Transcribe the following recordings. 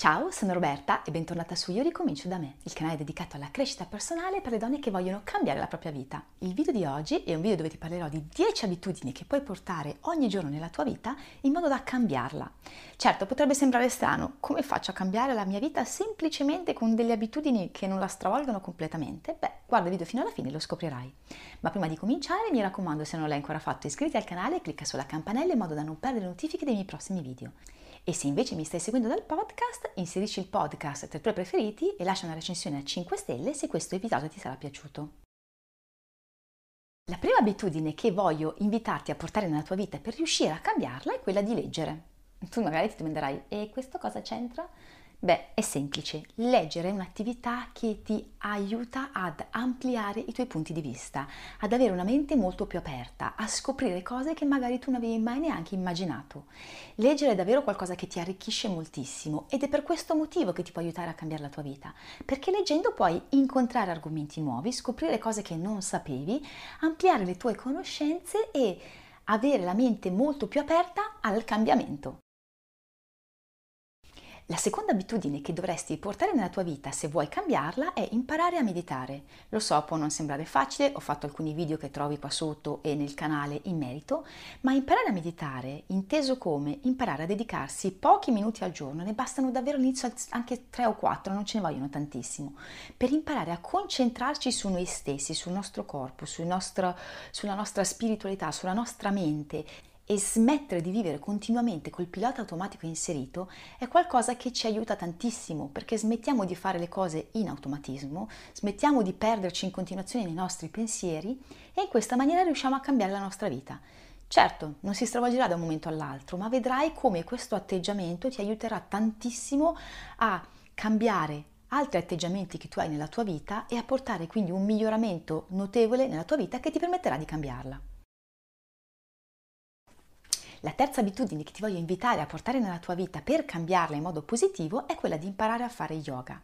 Ciao, sono Roberta e bentornata su Io ricomincio da me, il canale dedicato alla crescita personale per le donne che vogliono cambiare la propria vita. Il video di oggi è un video dove ti parlerò di 10 abitudini che puoi portare ogni giorno nella tua vita in modo da cambiarla. Certo, potrebbe sembrare strano, come faccio a cambiare la mia vita semplicemente con delle abitudini che non la stravolgono completamente? Beh, guarda il video fino alla fine e lo scoprirai. Ma prima di cominciare mi raccomando se non l'hai ancora fatto iscriviti al canale e clicca sulla campanella in modo da non perdere notifiche dei miei prossimi video. E se invece mi stai seguendo dal podcast, inserisci il podcast tra i tuoi preferiti e lascia una recensione a 5 stelle se questo episodio ti sarà piaciuto. La prima abitudine che voglio invitarti a portare nella tua vita per riuscire a cambiarla è quella di leggere. Tu magari ti domanderai, e questo cosa c'entra? Beh, è semplice. Leggere è un'attività che ti aiuta ad ampliare i tuoi punti di vista, ad avere una mente molto più aperta, a scoprire cose che magari tu non avevi mai neanche immaginato. Leggere è davvero qualcosa che ti arricchisce moltissimo ed è per questo motivo che ti può aiutare a cambiare la tua vita, perché leggendo puoi incontrare argomenti nuovi, scoprire cose che non sapevi, ampliare le tue conoscenze e avere la mente molto più aperta al cambiamento. La seconda abitudine che dovresti portare nella tua vita se vuoi cambiarla è imparare a meditare. Lo so, può non sembrare facile, ho fatto alcuni video che trovi qua sotto e nel canale in merito, ma imparare a meditare, inteso come imparare a dedicarsi pochi minuti al giorno, ne bastano davvero all'inizio anche tre o quattro, non ce ne vogliono tantissimo, per imparare a concentrarci su noi stessi, sul nostro corpo, sul nostro, sulla nostra spiritualità, sulla nostra mente e smettere di vivere continuamente col pilota automatico inserito è qualcosa che ci aiuta tantissimo perché smettiamo di fare le cose in automatismo, smettiamo di perderci in continuazione nei nostri pensieri e in questa maniera riusciamo a cambiare la nostra vita. Certo, non si stravolgerà da un momento all'altro, ma vedrai come questo atteggiamento ti aiuterà tantissimo a cambiare altri atteggiamenti che tu hai nella tua vita e a portare quindi un miglioramento notevole nella tua vita che ti permetterà di cambiarla. La terza abitudine che ti voglio invitare a portare nella tua vita per cambiarla in modo positivo è quella di imparare a fare yoga.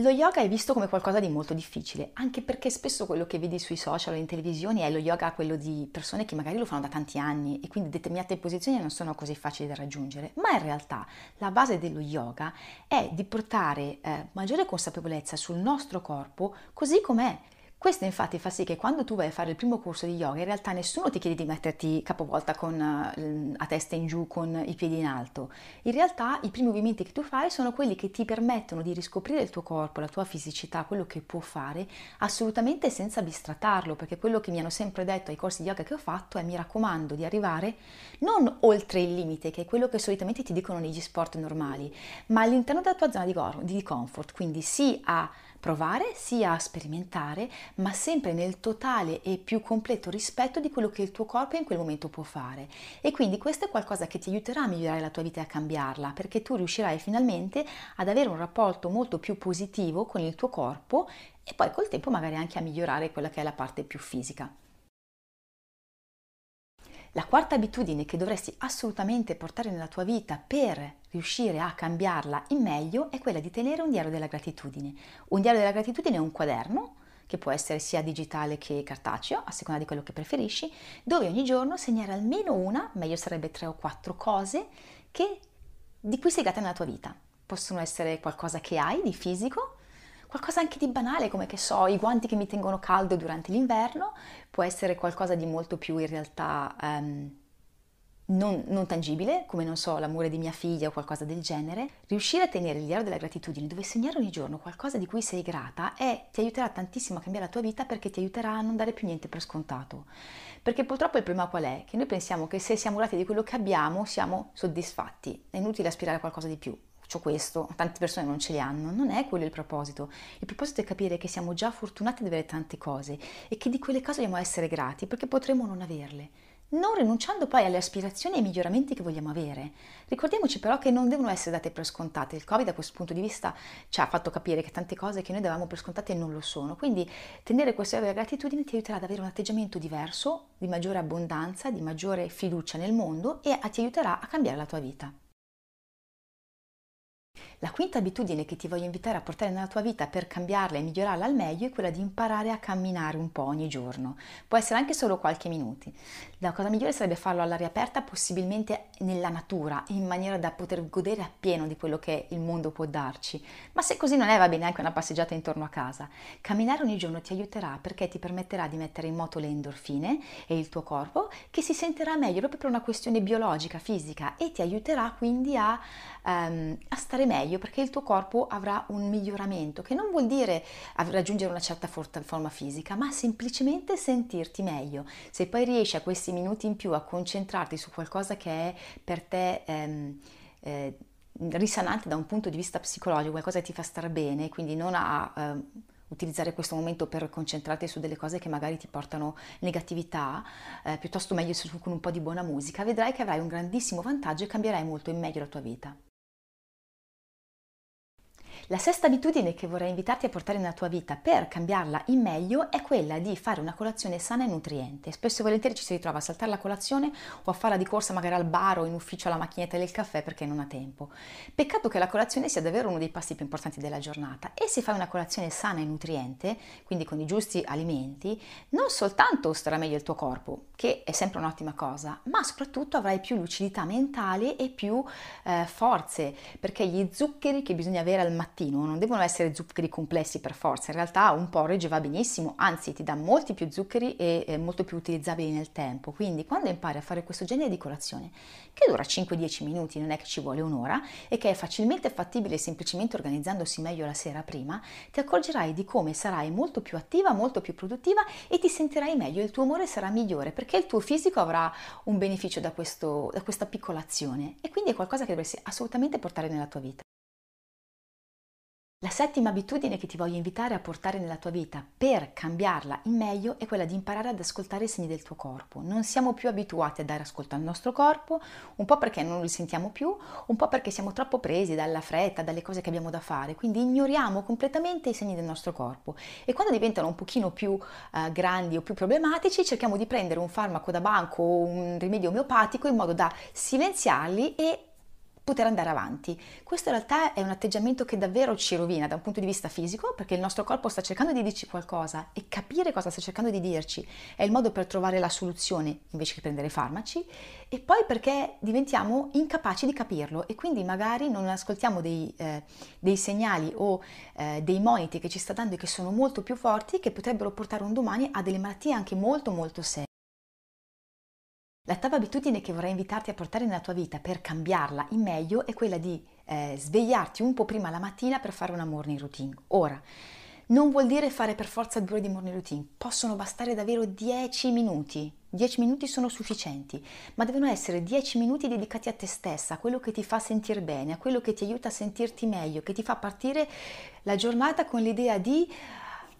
Lo yoga è visto come qualcosa di molto difficile, anche perché spesso quello che vedi sui social o in televisione è lo yoga quello di persone che magari lo fanno da tanti anni e quindi determinate posizioni non sono così facili da raggiungere, ma in realtà la base dello yoga è di portare eh, maggiore consapevolezza sul nostro corpo così com'è questo infatti fa sì che quando tu vai a fare il primo corso di yoga in realtà nessuno ti chiede di metterti capovolta con, eh, a testa in giù con i piedi in alto. In realtà i primi movimenti che tu fai sono quelli che ti permettono di riscoprire il tuo corpo, la tua fisicità, quello che può fare assolutamente senza bistrattarlo, perché quello che mi hanno sempre detto ai corsi di yoga che ho fatto è mi raccomando di arrivare non oltre il limite, che è quello che solitamente ti dicono negli sport normali, ma all'interno della tua zona di, di comfort, quindi sì a provare sia a sperimentare, ma sempre nel totale e più completo rispetto di quello che il tuo corpo in quel momento può fare. E quindi questo è qualcosa che ti aiuterà a migliorare la tua vita e a cambiarla, perché tu riuscirai finalmente ad avere un rapporto molto più positivo con il tuo corpo e poi col tempo magari anche a migliorare quella che è la parte più fisica. La quarta abitudine che dovresti assolutamente portare nella tua vita per riuscire a cambiarla in meglio è quella di tenere un diario della gratitudine. Un diario della gratitudine è un quaderno che può essere sia digitale che cartaceo, a seconda di quello che preferisci, dove ogni giorno segnare almeno una, meglio sarebbe tre o quattro cose che, di cui sei grata nella tua vita. Possono essere qualcosa che hai di fisico, qualcosa anche di banale come che so, i guanti che mi tengono caldo durante l'inverno, può essere qualcosa di molto più in realtà um, non, non, tangibile, come non so, l'amore di mia figlia o qualcosa del genere. Riuscire a tenere il diario della gratitudine, dove segnare ogni giorno qualcosa di cui sei grata, è, ti aiuterà tantissimo a cambiare la tua vita perché ti aiuterà a non dare più niente per scontato. Perché purtroppo il problema qual è? Che noi pensiamo che se siamo grati di quello che abbiamo siamo soddisfatti, è inutile aspirare a qualcosa di più ho questo, tante persone non ce li hanno, non è quello il proposito. Il proposito è capire che siamo già fortunati ad avere tante cose e che di quelle cose dobbiamo essere grati perché potremo non averle. non rinunciando poi alle aspirazioni e ai miglioramenti che vogliamo avere. Ricordiamoci però che non devono essere date per scontate. Il Covid da questo punto di vista ci ha fatto capire che tante cose che noi davamo per scontate non lo sono. Quindi tenere questa gratitudine ti aiuterà ad avere un atteggiamento diverso, di maggiore abbondanza, di maggiore fiducia nel mondo e ti aiuterà a cambiare la tua vita. La quinta abitudine che ti voglio invitare a portare nella tua vita per cambiarla e migliorarla al meglio è quella di imparare a camminare un po' ogni giorno. Può essere anche solo qualche minuto. La cosa migliore sarebbe farlo all'aria aperta, possibilmente nella natura, in maniera da poter godere appieno di quello che il mondo può darci. Ma se così non è, va bene anche una passeggiata intorno a casa. Camminare ogni giorno ti aiuterà perché ti permetterà di mettere in moto le endorfine e il tuo corpo che si sentirà meglio proprio per una questione biologica, fisica e ti aiuterà quindi a, um, a stare meglio meglio perché il tuo corpo avrà un miglioramento, che non vuol dire raggiungere una certa forma fisica, ma semplicemente sentirti meglio. Se poi riesci a questi minuti in più a concentrarti su qualcosa che è per te ehm, eh, risanante da un punto di vista psicologico, qualcosa che ti fa stare bene, quindi non a... Eh, utilizzare questo momento per concentrarti su delle cose che magari ti portano negatività, eh, piuttosto meglio con un po' di buona musica, vedrai che avrai un grandissimo vantaggio e cambierai molto in meglio la tua vita. La sesta abitudine che vorrei invitarti a portare nella tua vita per cambiarla in meglio è quella di fare una colazione sana e nutriente. Spesso e volentieri ci si ritrova a saltare la colazione o a farla di corsa magari al bar o in ufficio alla macchinetta del caffè perché non ha tempo. Peccato che la colazione sia davvero uno dei passi più importanti della giornata e se fai una colazione sana e nutriente, quindi con i giusti alimenti, non soltanto starà meglio il tuo corpo, che è sempre un'ottima cosa, ma soprattutto avrai più lucidità mentale e più eh, forze, perché gli zuccheri che bisogna avere al mattino non devono essere zuccheri complessi per forza, in realtà un porridge va benissimo, anzi ti dà molti più zuccheri e eh, molto più utilizzabili nel tempo, quindi quando impari a fare questo genere di colazione, che dura 5-10 minuti, non è che ci vuole un'ora, e che è facilmente fattibile semplicemente organizzandosi meglio la sera prima, ti accorgerai di come sarai molto più attiva, molto più produttiva e ti sentirai meglio, il tuo umore sarà migliore perché il tuo fisico avrà un beneficio da, questo, da questa piccola azione e quindi è qualcosa che dovresti assolutamente portare nella tua vita. La settima abitudine che ti voglio invitare a portare nella tua vita per cambiarla in meglio è quella di imparare ad ascoltare i segni del tuo corpo. Non siamo più abituati a dare ascolto al nostro corpo, un po' perché non li sentiamo più, un po' perché siamo troppo presi dalla fretta, dalle cose che abbiamo da fare, quindi ignoriamo completamente i segni del nostro corpo e quando diventano un pochino più uh, grandi o più problematici cerchiamo di prendere un farmaco da banco o un rimedio omeopatico in modo da silenziarli e poter andare avanti. Questo in realtà è un atteggiamento che davvero ci rovina da un punto di vista fisico, perché il nostro corpo sta cercando di dirci qualcosa e capire cosa sta cercando di dirci è il modo per trovare la soluzione invece che prendere farmaci, e poi perché diventiamo incapaci di capirlo e quindi magari non ascoltiamo dei, eh, dei segnali o eh, dei moniti che ci sta dando e che sono molto più forti che potrebbero portare un domani a delle malattie anche molto molto serie. L'ottava abitudine che vorrei invitarti a portare nella tua vita per cambiarla in meglio è quella di eh, svegliarti un po' prima la mattina per fare una morning routine. Ora, non vuol dire fare per forza due ore di morning routine, possono bastare davvero 10 minuti. 10 minuti sono sufficienti, ma devono essere 10 minuti dedicati a te stessa, a quello che ti fa sentire bene, a quello che ti aiuta a sentirti meglio, che ti fa partire la giornata con l'idea di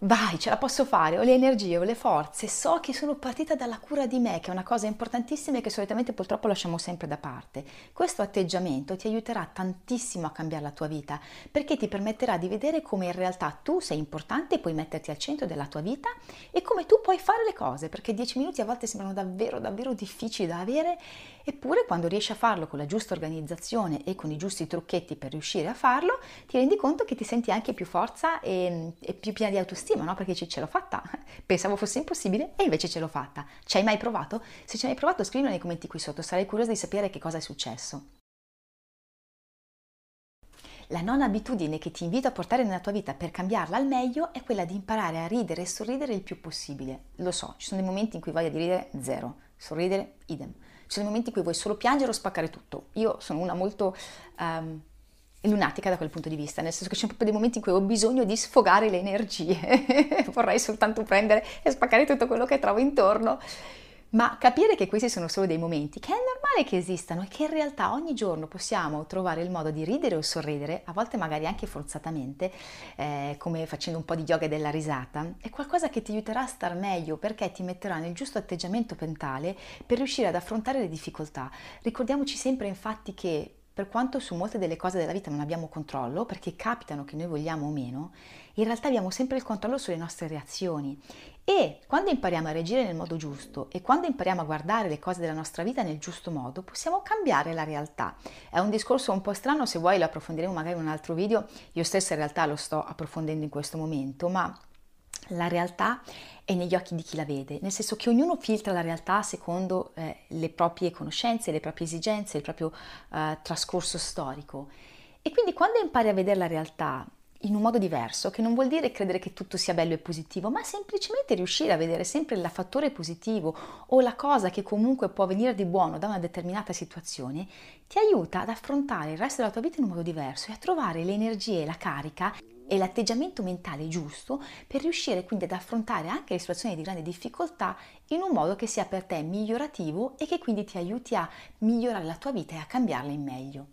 vai, ce la posso fare, ho le energie, ho le forze, so che sono partita dalla cura di me, che è una cosa importantissima e che solitamente purtroppo lasciamo sempre da parte. Questo atteggiamento ti aiuterà tantissimo a cambiare la tua vita, perché ti permetterà di vedere come in realtà tu sei importante puoi metterti al centro della tua vita e come tu puoi fare le cose, perché 10 minuti a volte sembrano davvero, davvero difficili da avere, eppure quando riesci a farlo con la giusta organizzazione e con i giusti trucchetti per riuscire a farlo, ti rendi conto che ti senti anche più forza e, e più piena di autostima autostima, no? Perché dici ce l'ho fatta, pensavo fosse impossibile e invece ce l'ho fatta. Ci hai mai provato? Se ci hai mai provato scrivilo nei commenti qui sotto, sarei curiosa di sapere che cosa è successo. La nona abitudine che ti invito a portare nella tua vita per cambiarla al meglio è quella di imparare a ridere e sorridere il più possibile. Lo so, ci sono dei momenti in cui voglia di ridere zero, sorridere idem. Ci sono dei momenti in cui vuoi solo piangere o spaccare tutto. Io sono una molto um, lunatica da quel punto di vista, nel senso che sono proprio dei momenti in cui ho bisogno di sfogare le energie, vorrei soltanto prendere e spaccare tutto quello che trovo intorno, ma capire che questi sono solo dei momenti, che è normale che esistano e che in realtà ogni giorno possiamo trovare il modo di ridere o sorridere, a volte magari anche forzatamente, eh, come facendo un po' di yoga della risata, è qualcosa che ti aiuterà a star meglio perché ti metterà nel giusto atteggiamento mentale per riuscire ad affrontare le difficoltà. Ricordiamoci sempre infatti che per quanto su molte delle cose della vita non abbiamo controllo, perché capitano che noi vogliamo o meno, in realtà abbiamo sempre il controllo sulle nostre reazioni. E quando impariamo a reagire nel modo giusto e quando impariamo a guardare le cose della nostra vita nel giusto modo, possiamo cambiare la realtà. È un discorso un po' strano, se vuoi lo approfondiremo magari in un altro video, io stessa in realtà lo sto approfondendo in questo momento, ma la realtà è negli occhi di chi la vede, nel senso che ognuno filtra la realtà secondo eh, le proprie conoscenze, le proprie esigenze, il proprio eh, trascorso storico. E quindi quando impari a vedere la realtà in un modo diverso, che non vuol dire credere che tutto sia bello e positivo, ma semplicemente riuscire a vedere sempre il fattore positivo o la cosa che comunque può venire di buono da una determinata situazione, ti aiuta ad affrontare il resto della tua vita in un modo diverso e a trovare le energie, la carica e l'atteggiamento mentale giusto per riuscire quindi ad affrontare anche le situazioni di grande difficoltà in un modo che sia per te migliorativo e che quindi ti aiuti a migliorare la tua vita e a cambiarla in meglio.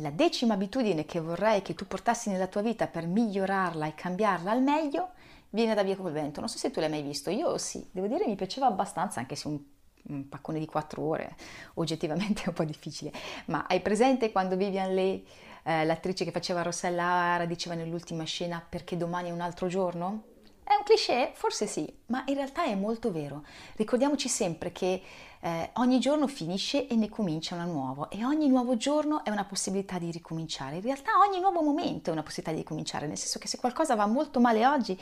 La decima abitudine che vorrei che tu portassi nella tua vita per migliorarla e cambiarla al meglio viene da Via col Vento. Non so se tu l'hai mai visto, io sì, devo dire mi piaceva abbastanza, anche se un un paccone di quattro ore, oggettivamente è un po' difficile, ma hai presente quando Vivian Leigh, eh, l'attrice che faceva Rossella Ara, diceva nell'ultima scena perché domani è un altro giorno? È un cliché? Forse sì, ma in realtà è molto vero. Ricordiamoci sempre che eh, ogni giorno finisce e ne comincia una nuova e ogni nuovo giorno è una possibilità di ricominciare. In realtà ogni nuovo momento è una possibilità di ricominciare, nel senso che se qualcosa va molto male oggi,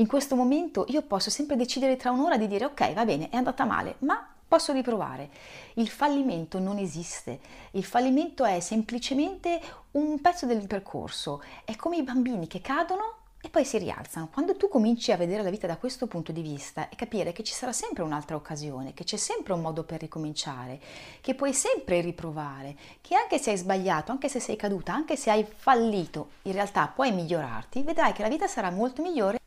in questo momento io posso sempre decidere tra un'ora di dire ok, va bene, è andata male, ma posso riprovare. Il fallimento non esiste, il fallimento è semplicemente un pezzo del percorso, è come i bambini che cadono e poi si rialzano. Quando tu cominci a vedere la vita da questo punto di vista e capire che ci sarà sempre un'altra occasione, che c'è sempre un modo per ricominciare, che puoi sempre riprovare, che anche se hai sbagliato, anche se sei caduta, anche se hai fallito, in realtà puoi migliorarti, vedrai che la vita sarà molto migliore